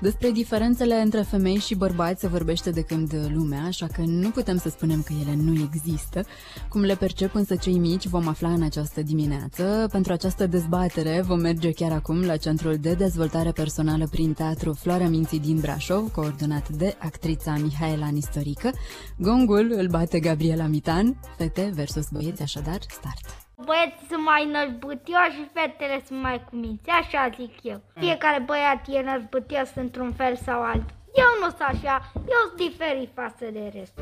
Despre diferențele între femei și bărbați se vorbește de când lumea, așa că nu putem să spunem că ele nu există. Cum le percep însă cei mici vom afla în această dimineață. Pentru această dezbatere vom merge chiar acum la Centrul de Dezvoltare Personală prin Teatru Floarea Minții din Brașov, coordonat de actrița Mihaela Nistorică. Gongul îl bate Gabriela Mitan, fete versus băieți, așadar, start! Băieții sunt mai năzbâtioși și fetele sunt mai cuminți, așa zic eu. Fiecare băiat e năzbâtios într-un fel sau altul. Eu nu sunt așa, eu sunt diferit față de rest.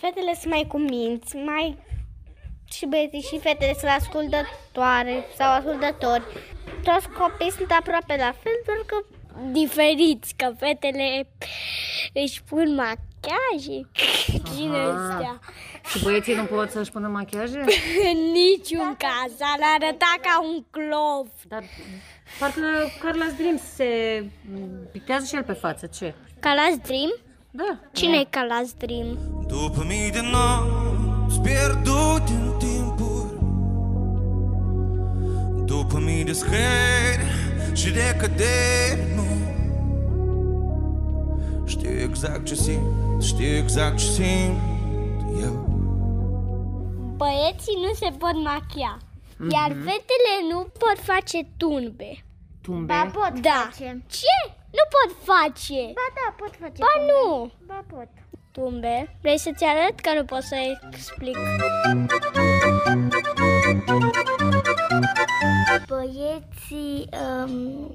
Fetele sunt mai cuminți, mai și băieții și fetele sunt ascultătoare sau ascultători. Toți copiii sunt aproape la fel, doar că diferiți, că fetele își pun machiaje. Cine stea? Și băieții nu pot să-și pună machiaje? În niciun caz, ar arăta ca un clov. Dar parcă Carla's Dream se pictează și el pe față, ce? Calas Dream? Da. Cine e Calas Dream? După mii de nopți pierdute în timpuri După mii de scări și de căderi exact ce simt, știu exact ce simt eu Băieții nu se pot machia, iar fetele nu pot face tunbe. Tumbe. Ba pot da. face. Ce? Nu pot face. Ba da, pot face. Ba nu. Ba pot. Tumbe. Vrei să-ți arăt că nu pot să explic. Băieții um,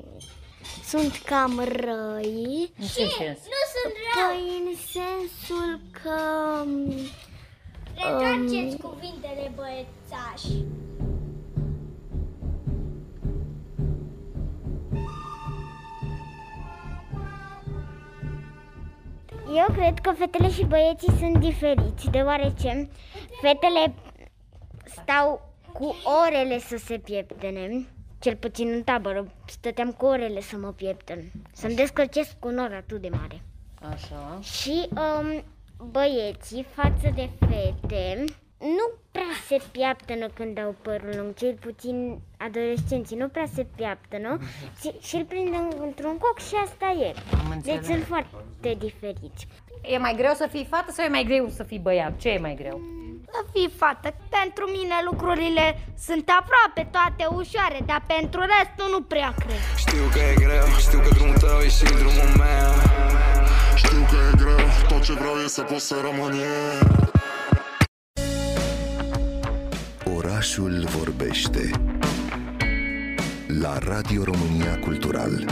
sunt cam răi. În ce sens? Nu sunt răi. Păi în sensul că... Retrageți cuvintele băiețași. Eu cred că fetele și băieții sunt diferiți, deoarece fetele stau cu orele să se pieptene, cel puțin în tabără, stăteam cu orele să mă pieptăn, să-mi descălcesc cu un nor atât de mare. Așa. Și um, băieții față de fete nu prea se piaptănă când au părul lung, cel puțin adolescenții nu prea se piaptănă și, și îl prind în- într-un coc și asta e. Am Deci înțeles. sunt foarte diferiți. E mai greu să fii fată sau e mai greu să fii băiat? Ce e mai greu? Să fii fată, pentru mine lucrurile sunt aproape toate ușoare, dar pentru restul nu prea cred. Știu că e greu, știu că drumul tău e și drumul meu Știu că e greu, tot ce vreau e să pot să rămân eu Orașul vorbește la Radio România Cultural.